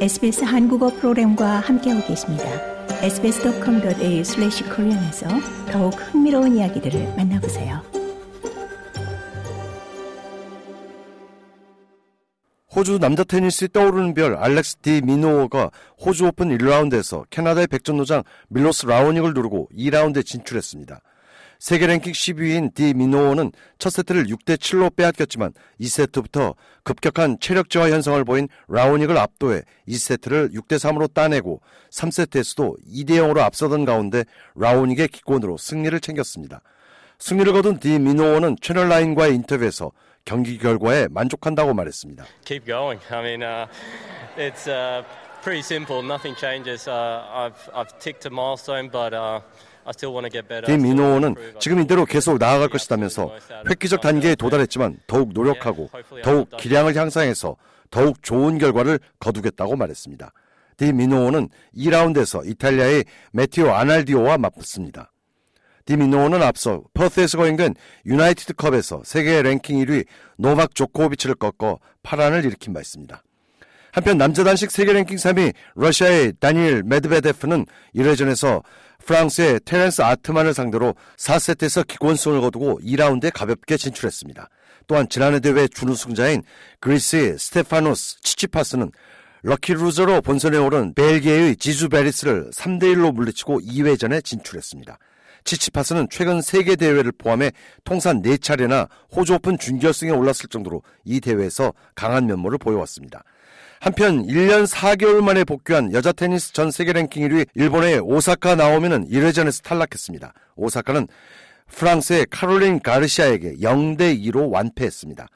SBS 한국어 프로그램과 함께하고 계십니다. sbs.com.au/korean에서 더욱 흥미로운 이야기들을 만나보세요. 호주 남자 테니스의 떠오르는 별 알렉스 디 미노어가 호주 오픈 1라운드에서 캐나다의 백전노장 밀로스 라오닉을 누르고 2라운드에 진출했습니다. 세계 랭킹 10위인 디 미노어는 첫 세트를 6대 7로 빼앗겼지만 2세트부터 급격한 체력 저하 현상을 보인 라오닉을 압도해 2세트를 6대 3으로 따내고 3세트에서도 2대 0으로 앞서던 가운데 라오닉의 기권으로 승리를 챙겼습니다. 승리를 거둔 디 미노어는 채널 라인과의 인터뷰에서 경기 결과에 만족한다고 말했습니다. Keep going. I mean, uh, it's uh, pretty simple. Nothing changes. Uh, I've I've ticked a milestone, but uh, I still want to get better. 팀 미노어는 지금 이대로 계속 나아갈 것이다면서 획기적 단계에 도달했지만 더욱 노력하고 더욱 기량을 향상해서 더욱 좋은 결과를 거두겠다고 말했습니다. 디 미노어는 2라운드에서 이탈리아의 마테오 아르날디와 맞붙습니다. 디 미노어는 앞서 퍼스에서 거행된 유나이티드 컵에서 세계 랭킹 1위 노박 조코비치를 꺾어 파란을 일으킨 바 있습니다. 한편 남자 단식 세계 랭킹 3위 러시아의 다니엘 메드베데프는 1회전에서 프랑스의 테렌스 아트만을 상대로 4세트에서 기권승을 거두고 2라운드에 가볍게 진출했습니다. 또한 지난해 대회 준우승자인 그리스의 스테파노스 치치파스는 lucky loser로 본선에 오른 벨기에의 지주 베리스를 3대1로 물리치고 2회전에 진출했습니다. 치치파스는 최근 세계 대회를 포함해 통산 4차례나 호주 오픈 준결승에 올랐을 정도로 이 대회에서 강한 면모를 보여왔습니다. 한편 1년 4개월 만에 복귀한 여자 테니스 전 세계 랭킹 1위 일본의 오사카 나오미는 1회전에서 탈락했습니다. 오사카는 프랑스의 카롤린 가르시아에게 0대 2로 완패했습니다.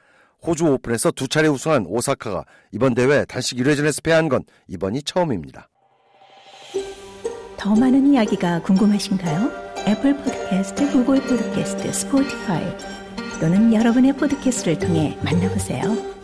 호주 오픈에서 두 차례 우승한 오사카가 이번 대회 단식 1회전에서 패한 건 이번이 처음입니다. 더 많은 이야기가 궁금하신가요? 애플 포드캐스트, 구글 포드캐스트, 스포티파이 또는 여러분의 포드캐스트를 통해 만나보세요.